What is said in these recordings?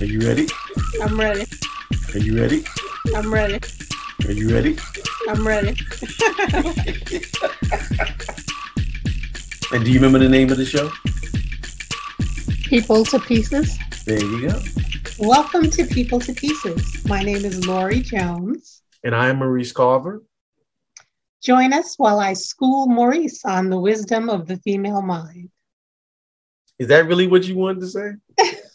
Are you ready? I'm ready. Are you ready? I'm ready. Are you ready? I'm ready. And do you remember the name of the show? People to Pieces. There you go. Welcome to People to Pieces. My name is Lori Jones. And I am Maurice Carver. Join us while I school Maurice on the wisdom of the female mind. Is that really what you wanted to say?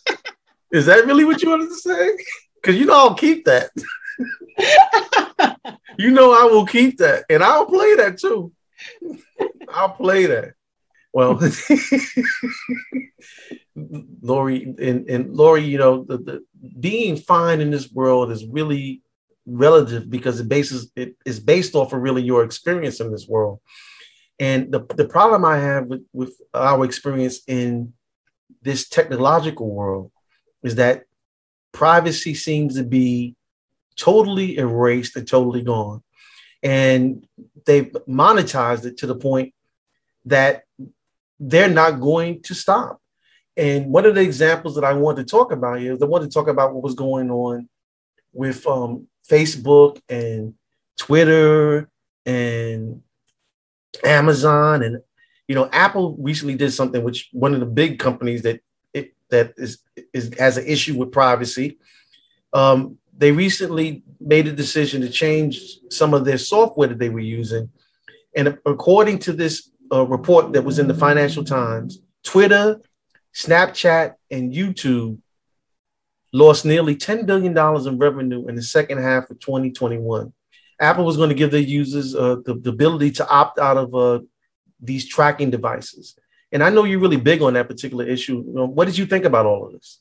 Is that really what you wanted to say? Because you know I'll keep that. you know I will keep that, and I'll play that too. I'll play that. Well, Lori and, and Lori, you know, the, the being fine in this world is really relative because it bases it is based off of really your experience in this world. And the, the problem I have with, with our experience in this technological world is that privacy seems to be totally erased and totally gone. And they've monetized it to the point that they're not going to stop. And one of the examples that I want to talk about is I want to talk about what was going on with um, Facebook and Twitter and Amazon and you know Apple recently did something which one of the big companies that that is, is has an issue with privacy. Um, they recently made a decision to change some of their software that they were using, and according to this uh, report that was in the Financial Times, Twitter, Snapchat, and YouTube lost nearly $10 billion in revenue in the second half of 2021. Apple was going to give their users uh, the, the, ability to opt out of uh, these tracking devices. And I know you're really big on that particular issue. What did you think about all of this?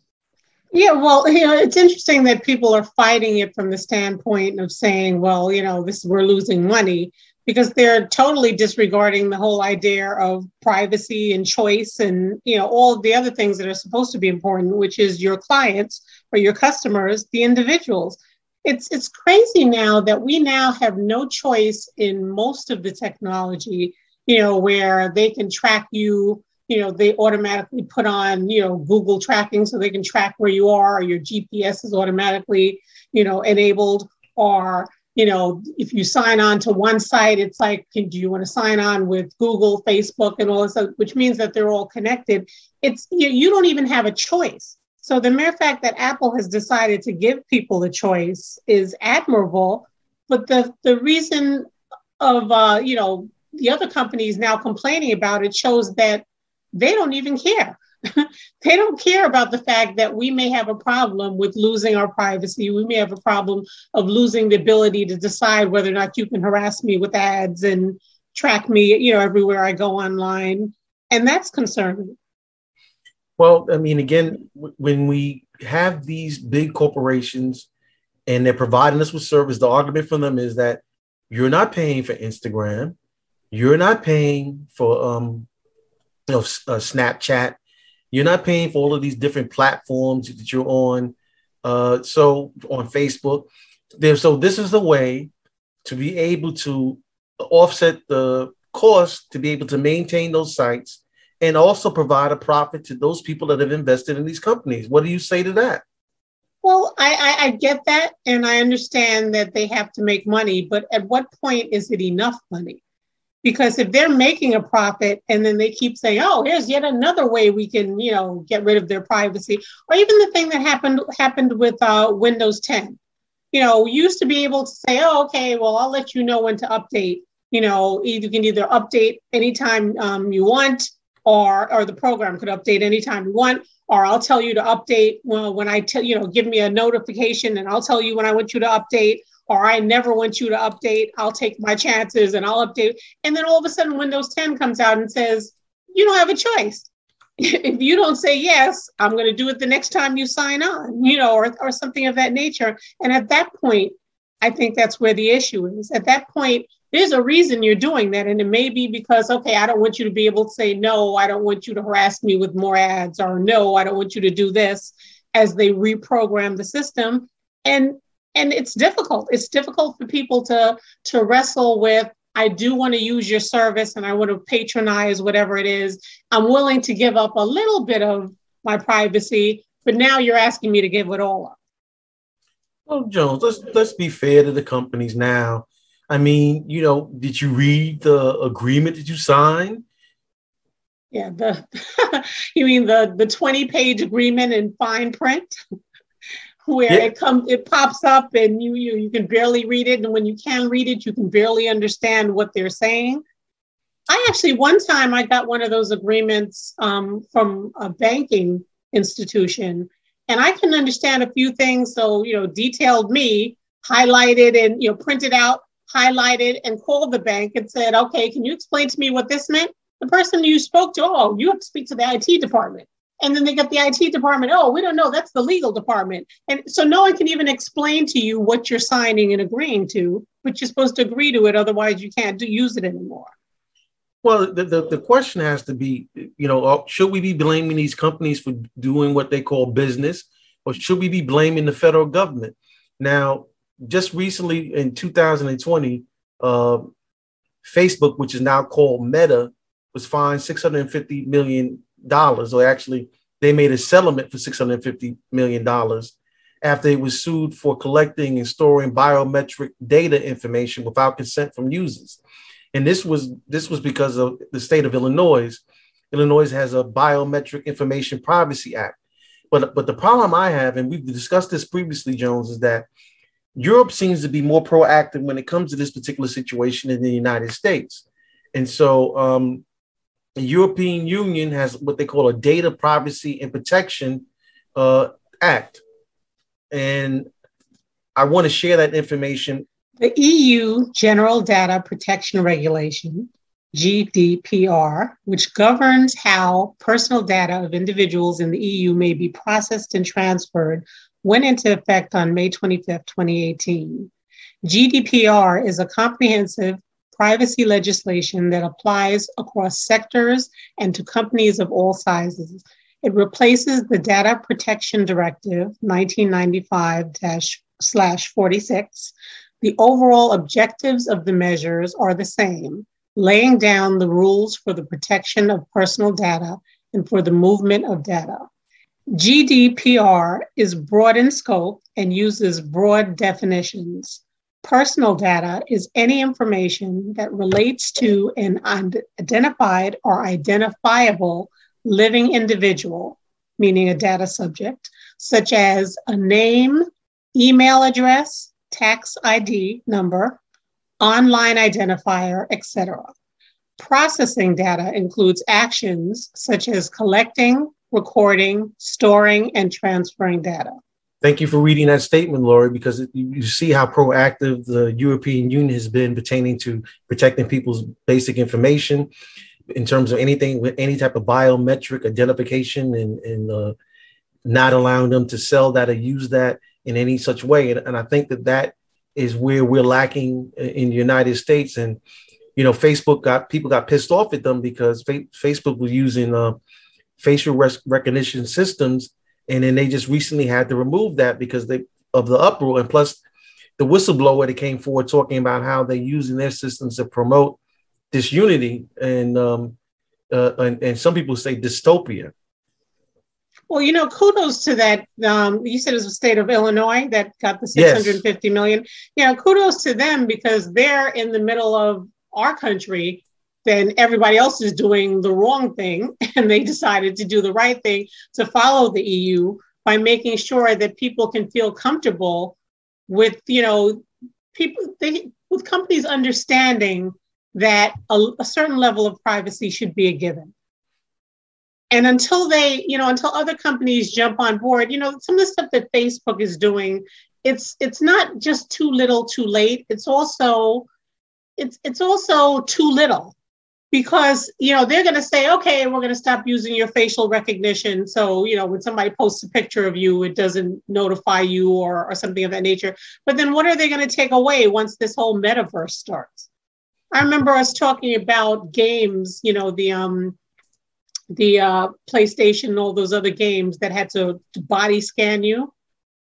Yeah, well, you know, it's interesting that people are fighting it from the standpoint of saying, well, you know, this we're losing money because they're totally disregarding the whole idea of privacy and choice and you know all the other things that are supposed to be important which is your clients or your customers the individuals it's it's crazy now that we now have no choice in most of the technology you know where they can track you you know they automatically put on you know google tracking so they can track where you are or your gps is automatically you know enabled or you know, if you sign on to one site, it's like, do you want to sign on with Google, Facebook, and all this, which means that they're all connected. It's you, you don't even have a choice. So the mere fact that Apple has decided to give people a choice is admirable, but the the reason of uh, you know the other companies now complaining about it shows that they don't even care. they don't care about the fact that we may have a problem with losing our privacy. We may have a problem of losing the ability to decide whether or not you can harass me with ads and track me, you know, everywhere I go online. And that's concerning. Well, I mean, again, when we have these big corporations and they're providing us with service, the argument from them is that you're not paying for Instagram, you're not paying for um, you know, uh, Snapchat, you're not paying for all of these different platforms that you're on. Uh, so on Facebook, there. So this is the way to be able to offset the cost to be able to maintain those sites and also provide a profit to those people that have invested in these companies. What do you say to that? Well, I, I, I, get that, and I understand that they have to make money, but at what point is it enough money? Because if they're making a profit and then they keep saying oh here's yet another way we can you know get rid of their privacy or even the thing that happened happened with uh, windows 10 you know we used to be able to say oh okay well i'll let you know when to update. You know you can either update anytime um, you want or or the program could update anytime you want or i'll tell you to update well, when i tell you know give me a notification and i'll tell you when i want you to update or I never want you to update. I'll take my chances and I'll update. And then all of a sudden, Windows 10 comes out and says, you don't have a choice. if you don't say yes, I'm going to do it the next time you sign on, you know, or, or something of that nature. And at that point, I think that's where the issue is. At that point, there's a reason you're doing that. And it may be because, okay, I don't want you to be able to say, no, I don't want you to harass me with more ads, or no, I don't want you to do this as they reprogram the system. And and it's difficult it's difficult for people to to wrestle with i do want to use your service and i want to patronize whatever it is i'm willing to give up a little bit of my privacy but now you're asking me to give it all up. Well, Jones, let's let's be fair to the companies now. I mean, you know, did you read the agreement that you signed? Yeah, the you mean the the 20 page agreement in fine print where yeah. it comes it pops up and you you you can barely read it and when you can read it you can barely understand what they're saying. I actually one time I got one of those agreements um, from a banking institution and I can understand a few things. So, you know, detailed me, highlighted and, you know, printed out, highlighted and called the bank and said, okay, can you explain to me what this meant? The person you spoke to, oh, you have to speak to the IT department. And then they get the IT department, oh, we don't know, that's the legal department. And so no one can even explain to you what you're signing and agreeing to, but you're supposed to agree to it. Otherwise, you can't do, use it anymore. Well, the, the, the, question has to be, you know, uh, should we be blaming these companies for doing what they call business, or should we be blaming the federal government? Now, just recently in 2020, uh, Facebook, which is now called Meta, was fined 650 million dollars, or actually, they made a settlement for 650 million dollars after it was sued for collecting and storing biometric data information without consent from users and this was this was because of the state of Illinois. Illinois has a biometric information privacy act. But but the problem I have, and we've discussed this previously, Jones, is that Europe seems to be more proactive when it comes to this particular situation in the United States. And so um, the European Union has what they call a Data Privacy and Protection uh, Act. And I want to share that information the EU General Data Protection Regulation, GDPR, which governs how personal data of individuals in the EU may be processed and transferred, went into effect on May 25, 2018. GDPR is a comprehensive privacy legislation that applies across sectors and to companies of all sizes. It replaces the Data Protection Directive 1995 46, the overall objectives of the measures are the same, laying down the rules for the protection of personal data and for the movement of data. GDPR is broad in scope and uses broad definitions. Personal data is any information that relates to an identified or identifiable living individual, meaning a data subject, such as a name, email address, tax ID number, online identifier, etc. Processing data includes actions such as collecting, recording, storing, and transferring data. Thank you for reading that statement, Lori, because you see how proactive the European Union has been pertaining to protecting people's basic information in terms of anything with any type of biometric identification and, and uh, not allowing them to sell that or use that in any such way. And, and I think that that is where we're lacking in the United States. And you know, Facebook got people got pissed off at them because fa- Facebook was using uh, facial res- recognition systems, and then they just recently had to remove that because they of the uproar. And plus, the whistleblower that came forward talking about how they're using their systems to promote disunity and um, uh, and, and some people say dystopia. Well, you know, kudos to that. Um, you said it was the state of Illinois that got the six hundred fifty yes. million. Yeah, kudos to them because they're in the middle of our country. Then everybody else is doing the wrong thing, and they decided to do the right thing to follow the EU by making sure that people can feel comfortable with, you know, people they, with companies understanding that a, a certain level of privacy should be a given. And until they you know until other companies jump on board you know some of the stuff that facebook is doing it's it's not just too little too late. It's also it's it's also too little because you know they're going to say okay we're going to stop using your facial recognition so you know when somebody posts a picture of you it doesn't notify you or, or something of that nature but then what are they going to take away once this whole metaverse starts i remember us talking about games you know the um the uh, PlayStation and all those other games that had to, to body scan you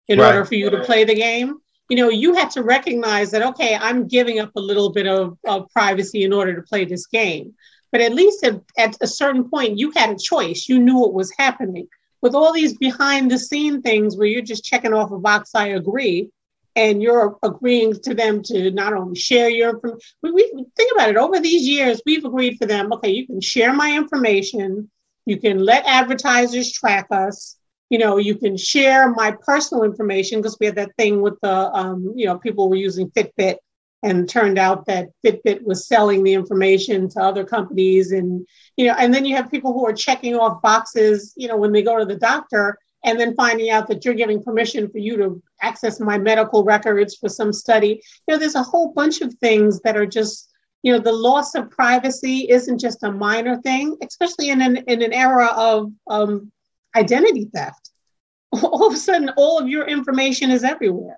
in right. order for you to play the game. You know, you had to recognize that, okay, I'm giving up a little bit of, of privacy in order to play this game. But at least at, at a certain point, you had a choice. You knew what was happening. with all these behind the scene things where you're just checking off a box, I agree, and you're agreeing to them to not only share your information, we, we think about it over these years, we've agreed for them, okay, you can share my information, you can let advertisers track us, you know, you can share my personal information because we had that thing with the, um, you know, people were using Fitbit and turned out that Fitbit was selling the information to other companies and you know and then you have people who are checking off boxes you know when they go to the doctor and then finding out that you're giving permission for you to access my medical records for some study. You know there's a whole bunch of things that are just you know the loss of privacy isn't just a minor thing especially in an, in an era of um, identity theft all of a sudden all of your information is everywhere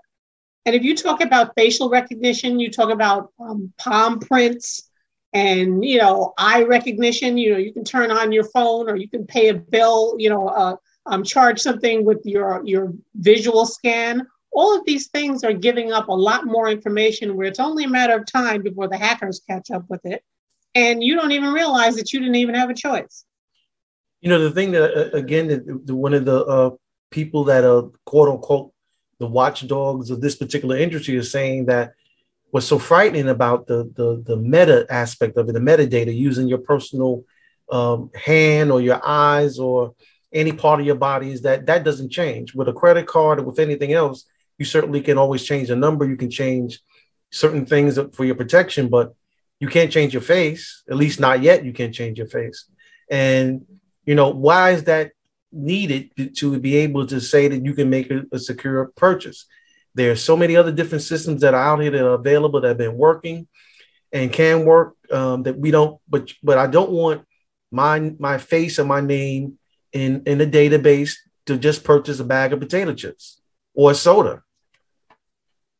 and if you talk about facial recognition, you talk about um, palm prints and you know eye recognition. You know you can turn on your phone or you can pay a bill. You know, uh, um, charge something with your your visual scan. All of these things are giving up a lot more information where it's only a matter of time before the hackers catch up with it, and you don't even realize that you didn't even have a choice. You know the thing that uh, again, the, the, one of the uh, people that are quote unquote the watchdogs of this particular industry is saying that what's so frightening about the the, the meta aspect of it, the metadata, using your personal um, hand or your eyes or any part of your body, is that that doesn't change with a credit card or with anything else. You certainly can always change a number. You can change certain things for your protection, but you can't change your face. At least not yet. You can't change your face. And you know why is that needed to be able to say that you can make a, a secure purchase. There are so many other different systems that are out here that are available that have been working and can work um, that we don't. But but I don't want my my face and my name in in a database to just purchase a bag of potato chips or soda.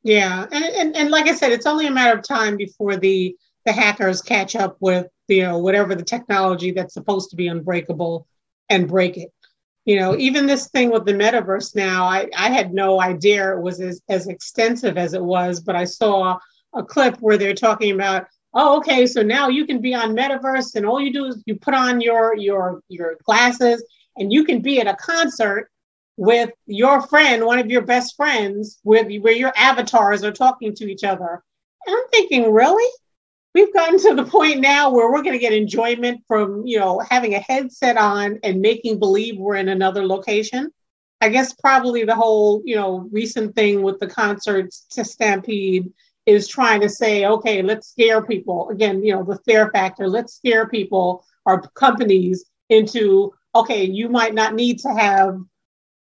Yeah, and, and and like I said, it's only a matter of time before the the hackers catch up with you know whatever the technology that's supposed to be unbreakable and break it. You know even this thing with the metaverse now i, I had no idea it was as, as extensive as it was but i saw a clip where they're talking about oh okay so now you can be on metaverse and all you do is you put on your your your glasses and you can be at a concert with your friend one of your best friends with where your avatars are talking to each other. And i'm thinking really we've gotten to the point now where we're going to get enjoyment from you know having a headset on and making believe we're in another location. I guess probably the whole you know recent thing with the concerts to stampede is trying to say okay let's scare people. Again you know the fear factor let's scare people or companies into okay you might not need to have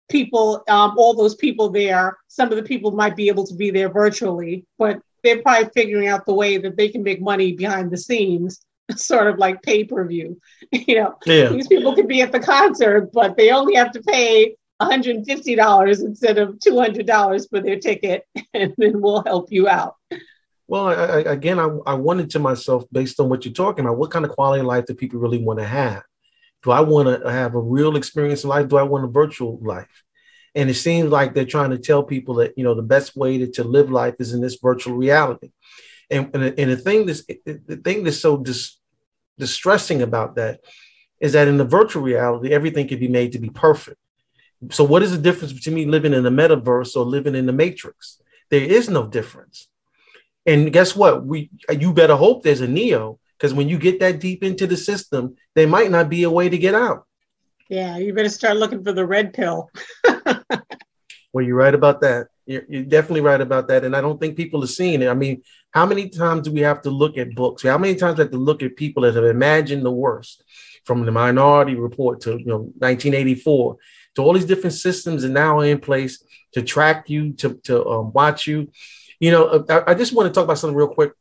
people um, all those people there. Some of the people might be able to be there virtually but they're probably figuring out the way that they can make money behind the scenes, sort of like pay per view. You know, yeah. these people could be at the concert, but they only have to pay $150 instead of $200 for their ticket, and then we'll help you out. Well, I, I, again, I, I wanted to myself, based on what you're talking about, what kind of quality of life do people really want to have? Do I want to have a real experience in life? Do I want a virtual life? And it seems like they're trying to tell people that, you know, the best way to, to live life is in this virtual reality. And, and, and the thing that's the thing that's so dis, distressing about that is that in the virtual reality, everything can be made to be perfect. So what is the difference between me living in the metaverse or living in the matrix? There is no difference. And guess what? We you better hope there's a Neo because when you get that deep into the system, there might not be a way to get out. Yeah, you better start looking for the red pill. well, you're right about that. You're, you're, definitely right about that. And I don't think people are seeing it. I mean, how many times do we have to look at books? How many times do we have to look at people that have imagined the worst from the Minority Report to you know 1984 to all these different systems and now in place to track you, to, to um, watch you. You know, I, I just want to talk about something real quick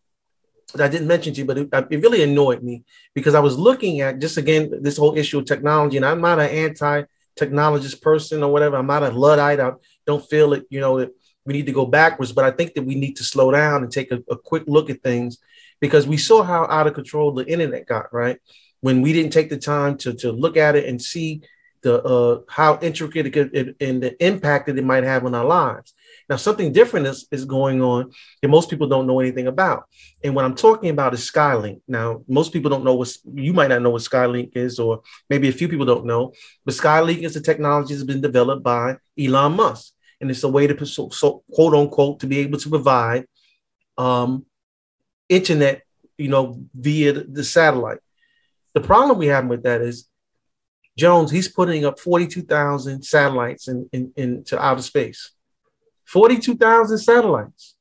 I didn't mention to you, but it, it, really annoyed me because I was looking at just again this whole issue of technology, and I'm not an anti-technologist person or whatever. I'm not a luddite. I don't feel that you know that we need to go backwards, but I think that we need to slow down and take a, a quick look at things because we saw how out of control the internet got. Right when we didn't take the time to to look at it and see the uh, how intricate it could, it, and the impact that it might have on our lives. Now, something different is, is going on that most people don't know anything about. And what I'm talking about is Skylink. Now, most people don't know what you might not know what Skylink is, or maybe a few people don't know, but Skylink is a technology that's been developed by Elon Musk. And it's a way to, so, quote unquote, to be able to provide um, internet, you know, via the satellite. The problem we have with that is Jones, he's putting up 42,000 satellites in, in, into outer space. 42,000 satellites.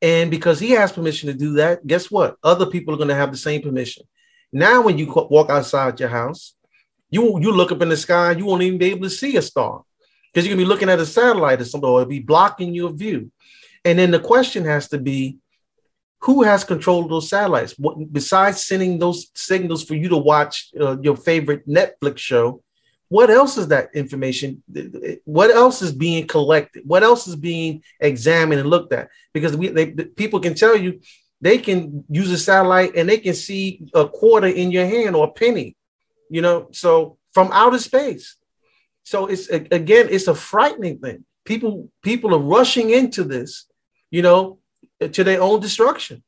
And because he has permission to do that, guess what? Other people are going to have the same permission. Now, when you walk outside your house, you you look up in the sky, you won't even be able to see a star because you're gonna be looking at a satellite or something, or it'll be blocking your view. And then the question has to be, who has control of those satellites? What, besides sending those signals for you to watch uh, your favorite Netflix show, what else is that information? What else is being collected? What else is being examined and looked at? Because we they, people can tell you they can use a satellite and they can see a quarter in your hand or a penny you know so from outer space. So it's again it's a frightening thing. People people are rushing into this you know to their own destruction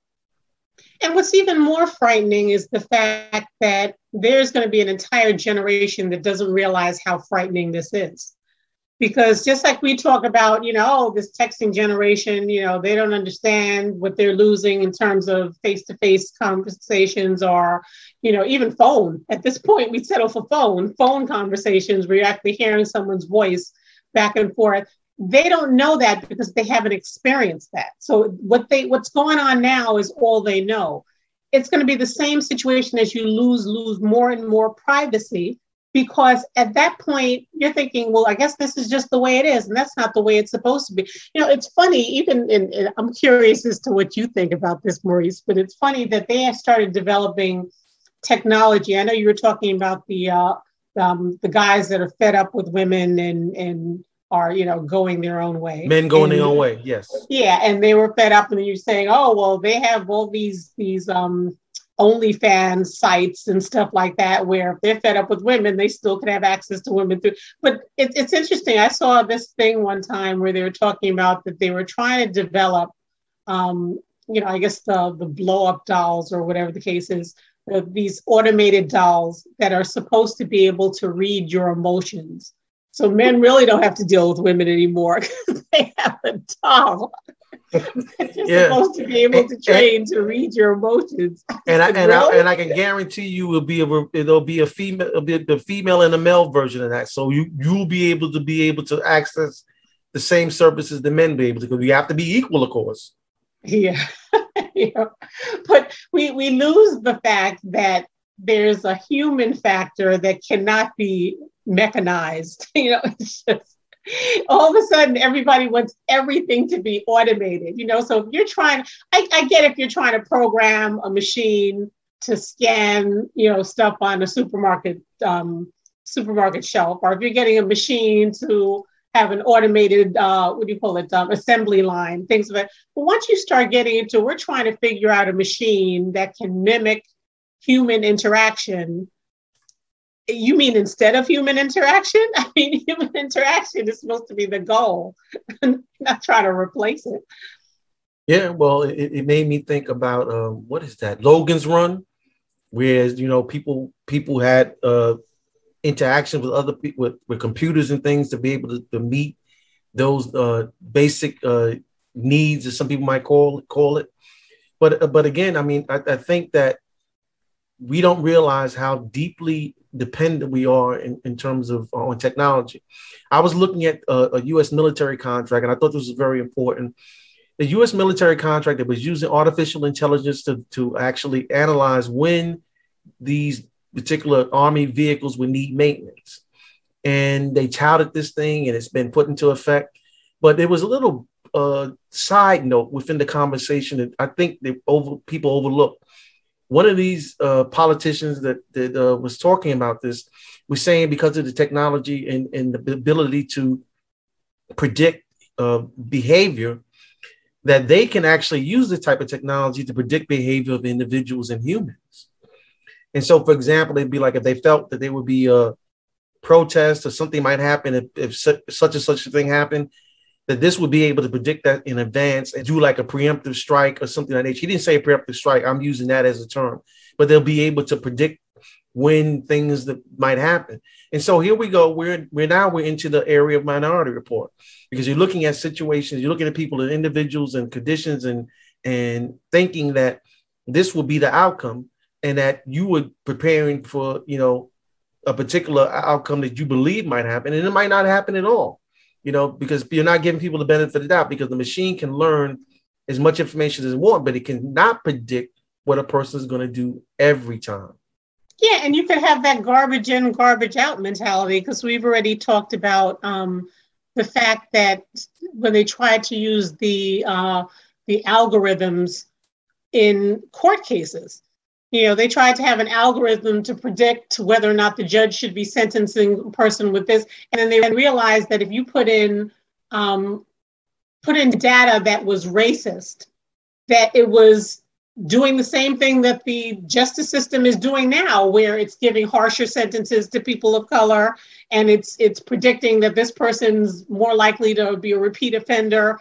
and what's even more frightening is the fact that there's going to be an entire generation that doesn't realize how frightening this is. Because just like we talk about, you know, oh, this texting generation, you know, they don't understand what they're losing in terms of face to face conversations or, you know, even phone. At this point, we settle for phone, phone conversations where you're actually hearing someone's voice back and forth they don't know that because they haven't experienced that. So what they what's going on now is all they know. It's going to be the same situation as you lose lose more and more privacy because at that point you're thinking well i guess this is just the way it is and that's not the way it's supposed to be. You know it's funny even in, in i'm curious as to what you think about this maurice but it's funny that they started developing technology. I know you were talking about the uh, um, the guys that are fed up with women and and are you know going their own way men going and, their own way yes yeah and they were fed up and you're saying oh well they have all these these um OnlyFans sites and stuff like that, where if they're fed up with women, they still can have access to women through. But it, it's interesting. I saw this thing one time where they were talking about that they were trying to develop, um, you know, I guess the the blow up dolls or whatever the case is, uh, these automated dolls that are supposed to be able to read your emotions. So men really don't have to deal with women anymore they have a doll. You're yeah. supposed to be able to train and, to read your emotions. And I and? I and I can guarantee you will be a it'll be a female be the female and the male version of that. So you you'll be able to be able to access the same services the men be able to because we have to be equal, of course. Yeah. yeah. But we we lose the fact that there's a human factor that cannot be mechanized. You know, it's just all of a sudden everybody wants everything to be automated. You know, so if you're trying, I, I get if you're trying to program a machine to scan, you know, stuff on a supermarket um, supermarket shelf, or if you're getting a machine to have an automated, uh, what do you call it, um, assembly line, things of that. But once you start getting into, we're trying to figure out a machine that can mimic human interaction you mean instead of human interaction? I mean, human interaction is supposed to be the goal, not try to replace it. Yeah, well, it, it made me think about um, what is that Logan's Run, whereas you know people people had uh, interaction with other people with, with computers and things to be able to, to meet those uh, basic uh, needs, as some people might call call it. But but again, I mean, I, I think that we don't realize how deeply dependent we are in, in terms of uh, on technology. I was looking at a, a, U.S. military contract, and I thought this was very important. The U.S. military contract that was using artificial intelligence to, to actually analyze when these particular Army vehicles would need maintenance. And they touted this thing, and it's been put into effect. But there was a little uh, side note within the conversation that I think that over people overlooked one of these uh, politicians that, that uh, was talking about this was saying because of the technology and, and the ability to predict uh, behavior, that they can actually use this type of technology to predict behavior of individuals and humans. And so, for example, it'd be like if they felt that there would be a protest or something might happen, if, if such and such a thing happened, that this would be able to predict that in advance and do like a preemptive strike or something like that. He didn't say preemptive strike. I'm using that as a term, but they'll be able to predict when things that might happen. And so here we go. We're we're now we're into the area of minority report because you're looking at situations, you're looking at people and individuals and conditions and and thinking that this will be the outcome and that you were preparing for, you know, a particular outcome that you believe might happen and it might not happen at all. You know, because you're not giving people the benefit of the doubt because the machine can learn as much information as it wants, but it cannot predict what a person is going to do every time. Yeah, and you could have that garbage in, garbage out mentality because we've already talked about um, the fact that when they tried to use the uh, the algorithms in court cases, you know, they tried to have an algorithm to predict whether or not the judge should be sentencing a person with this, and then they realized that if you put in um, put in data that was racist, that it was doing the same thing that the justice system is doing now where it's giving harsher sentences to people of color and it's it's predicting that this person's more likely to be a repeat offender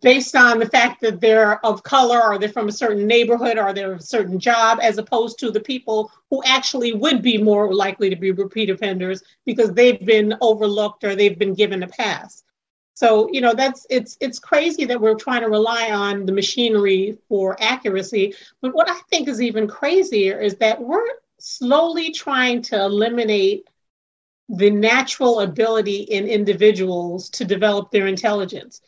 based on the fact that they're of color or they're from a certain neighborhood or they're a certain job as opposed to the people who actually would be more likely to be repeat offenders because they've been overlooked or they've been given a pass so, you know, that's it's it's crazy that we're trying to rely on the machinery for accuracy. But what I think is even crazier is that we're slowly trying to eliminate the natural ability in individuals to develop their intelligence.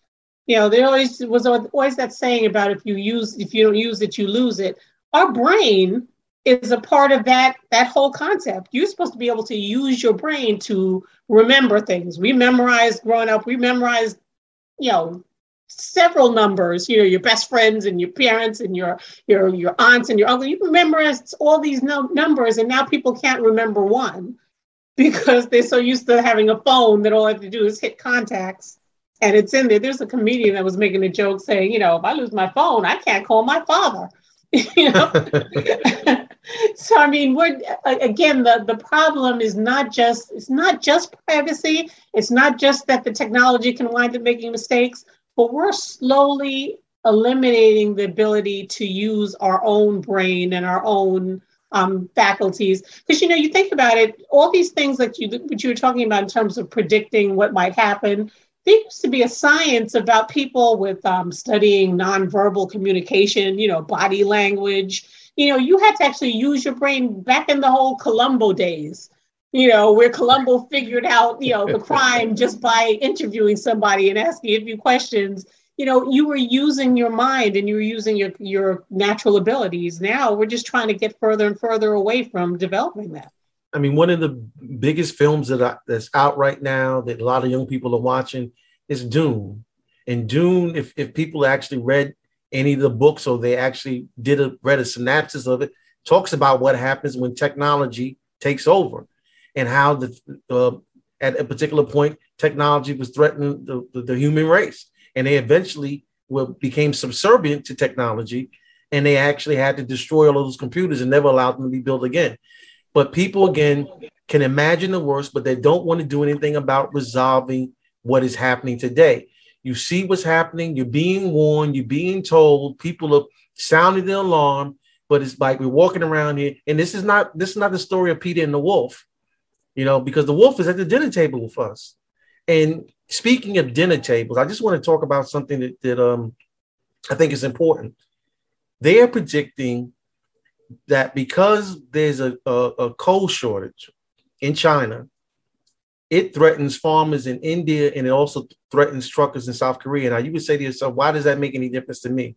You know, there always was always that saying about if you use if you don't use it, you lose it. Our brain is a part of that that whole concept. You're supposed to be able to use your brain to remember things. We memorized growing up. We memorized, you know, several numbers. You know, your best friends and your parents and your your your aunts and your uncle. You memorized all these no- numbers, and now people can't remember one because they're so used to having a phone that all they have to do is hit contacts and it's in there. There's a comedian that was making a joke saying, you know, if I lose my phone, I can't call my father. you know so i mean we're again the the problem is not just it's not just privacy it's not just that the technology can wind up making mistakes but we're slowly eliminating the ability to use our own brain and our own um, faculties because you know you think about it all these things that you what you were talking about in terms of predicting what might happen there used to be a science about people with um, studying nonverbal communication, you know, body language. You know, you had to actually use your brain back in the whole Columbo days, you know, where Columbo figured out, you know, the crime just by interviewing somebody and asking a few questions. You know, you were using your mind and you were using your, your natural abilities. Now we're just trying to get further and further away from developing that. I mean, one of the biggest films that I, that's out right now that a lot of young people are watching is Dune. And Dune, if, if people actually read any of the books or they actually did a read a synopsis of it, talks about what happens when technology takes over and how the uh, at a particular point technology was threatening the, the, the human race and they eventually were, became subservient to technology and they actually had to destroy all of those computers and never allowed them to be built again but people, again, can imagine the worst, but they don't want to do anything about resolving what is happening today. You see what's happening, you're being warned, you're being told, people are sounding the alarm, but it's like we're walking around here, and this is not this is not the story of Peter and the wolf, you know, because the wolf is at the dinner table with us. And speaking of dinner tables, I just want to talk about something that, that um I think is important. They are predicting that because there's a, a, a coal shortage in China, it threatens farmers in India and it also threatens truckers in South Korea. Now, you would say to yourself, why does that make any difference to me?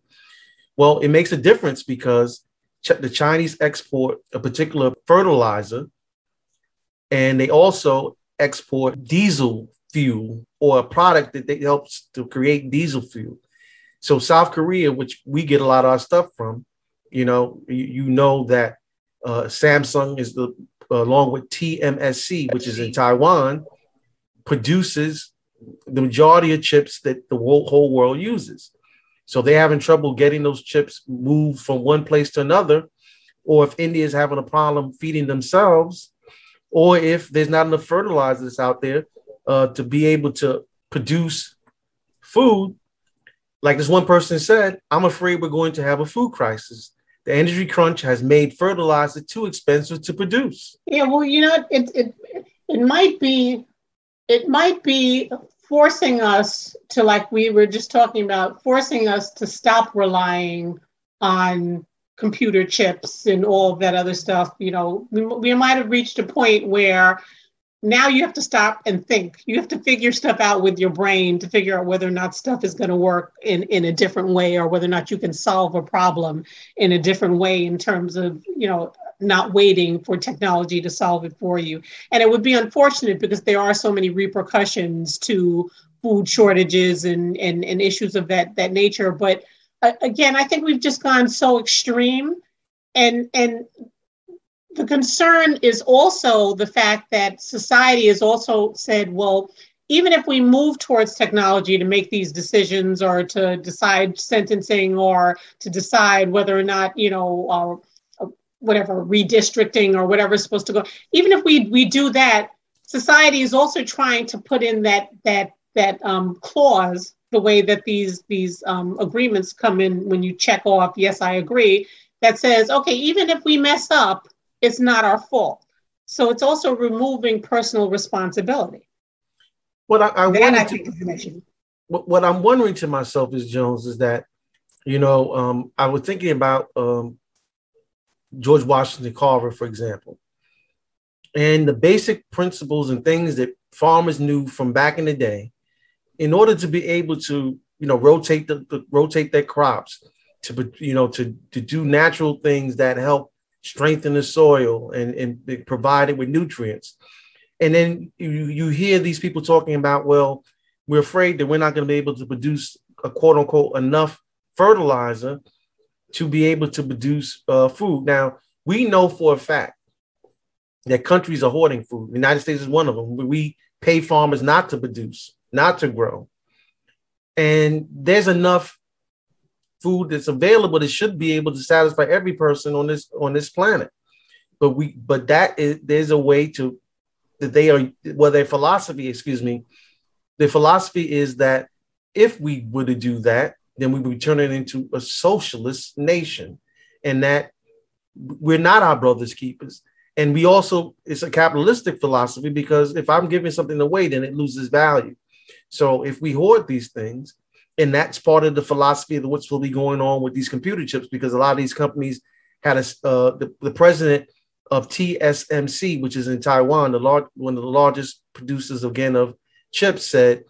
Well, it makes a difference because ch- the Chinese export a particular fertilizer and they also export diesel fuel or a product that they helps to create diesel fuel. So South Korea, which we get a lot of our stuff from, you know, you, you know that uh, Samsung is the along with TMSC, which is in Taiwan, produces the majority of chips that the whole, whole world uses. So they're having trouble getting those chips moved from one place to another, or if India is having a problem feeding themselves, or if there's not enough fertilizers out there uh, to be able to produce food, like this one person said, I'm afraid we're going to have a food crisis. The energy crunch has made fertilizer too expensive to produce. Yeah, well, you know, it it it might be it might be forcing us to like we were just talking about forcing us to stop relying on computer chips and all that other stuff you know we, we might have reached a point where now you have to stop and think you have to figure stuff out with your brain to figure out whether or not stuff is going to work in in a different way or whether or not you can solve a problem in a different way in terms of you know not waiting for technology to solve it for you. And it would be unfortunate because there are so many repercussions to food shortages and, and, and issues of that, that nature. But uh, again, I think we've just gone so extreme. And, and the concern is also the fact that society has also said, well, even if we move towards technology to make these decisions or to decide sentencing or to decide whether or not, you know, uh, whatever redistricting or whatever is supposed to go even if we we do that society is also trying to put in that that that um, clause the way that these these um, agreements come in when you check off yes i agree that says okay even if we mess up it's not our fault so it's also removing personal responsibility what i, I that I think to, is an. What, what i'm wondering to myself is jones is that you know um, i was thinking about um, George Washington Carver, for example. And the basic principles and things that farmers knew from back in the day, in order to be able to, you know, rotate the, the rotate their crops, to you know, to to do natural things that help strengthen the soil and and provide it with nutrients. And then you, you hear these people talking about, well, we're afraid that we're not going to be able to produce a quote unquote enough fertilizer to be able to produce uh, food. Now, we know for a fact that countries are hoarding food. The United States is one of them. We pay farmers not to produce, not to grow. And there's enough food that's available that should be able to satisfy every person on this on this planet. But we but that is there's a way to that they are well their philosophy, excuse me, the philosophy is that if we were to do that, then we would be turning into a socialist nation. And that we're not our brother's keepers. And we also, it's a capitalistic philosophy because if I'm giving something away, then it loses value. So if we hoard these things, and that's part of the philosophy of what's will be going on with these computer chips, because a lot of these companies had a, uh, the, the president of TSMC, which is in Taiwan, the large, one of the largest producers again of chips, said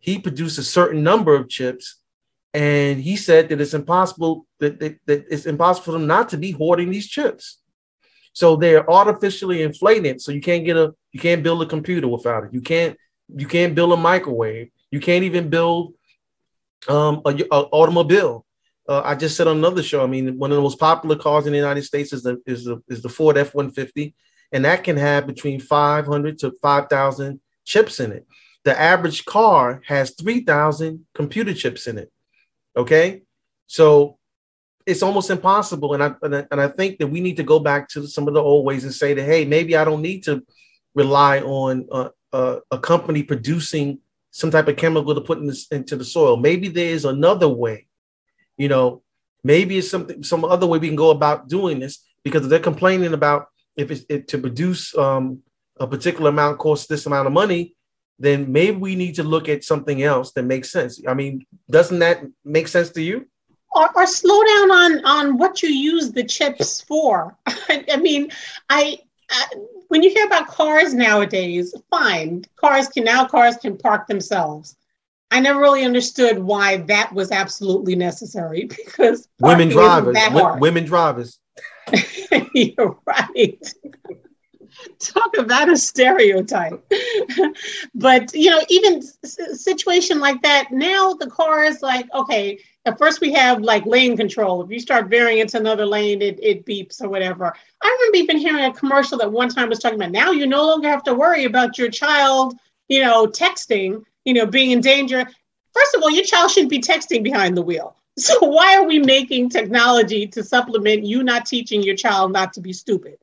he produced a certain number of chips and he said that it's impossible that, that, that, it's impossible for them not to be hoarding these chips. So they're artificially inflated. So you can't get a you can't build a computer without it. You can't you can't build a microwave. You can't even build um, a, a automobile. Uh, I just said on another show. I mean, one of the most popular cars in the United States is the is the is the Ford F one fifty, and that can have between five hundred to five thousand chips in it. The average car has three thousand computer chips in it. Okay. So it's almost impossible. And I, and I, and I think that we need to go back to some of the old ways and say that, hey, maybe I don't need to rely on uh, uh, a company producing some type of chemical to put in this, into the soil. Maybe there's another way, you know, maybe it's something, some other way we can go about doing this because they're complaining about if it's it, to produce um, a particular amount costs this amount of money, then maybe we need to look at something else that makes sense. I mean, doesn't that make sense to you? Or, or slow down on on what you use the chips for. I mean, I, I when you hear about cars nowadays, fine, cars can now cars can park themselves. I never really understood why that was absolutely necessary because women drivers, w- women drivers. You're right talk about a stereotype. but you know, even situation like that, now the car is like, okay, at first we have like lane control. If you start veering into another lane, it, it beeps or whatever. I remember even hearing a commercial that one time was talking about now you no longer have to worry about your child, you know, texting, you know, being in danger. First of all, your child shouldn't be texting behind the wheel. So why are we making technology to supplement you not teaching your child not to be stupid?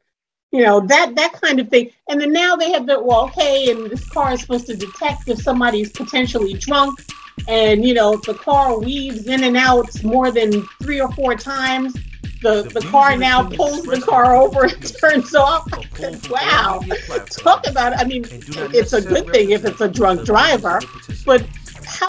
you know that that kind of thing and then now they have the well okay and this car is supposed to detect if somebody's potentially drunk and you know the car weaves in and out more than three or four times the, the, the car now pulls the car over and turns off. wow. Talk about it. I mean, it's a good thing if it's a drunk driver, but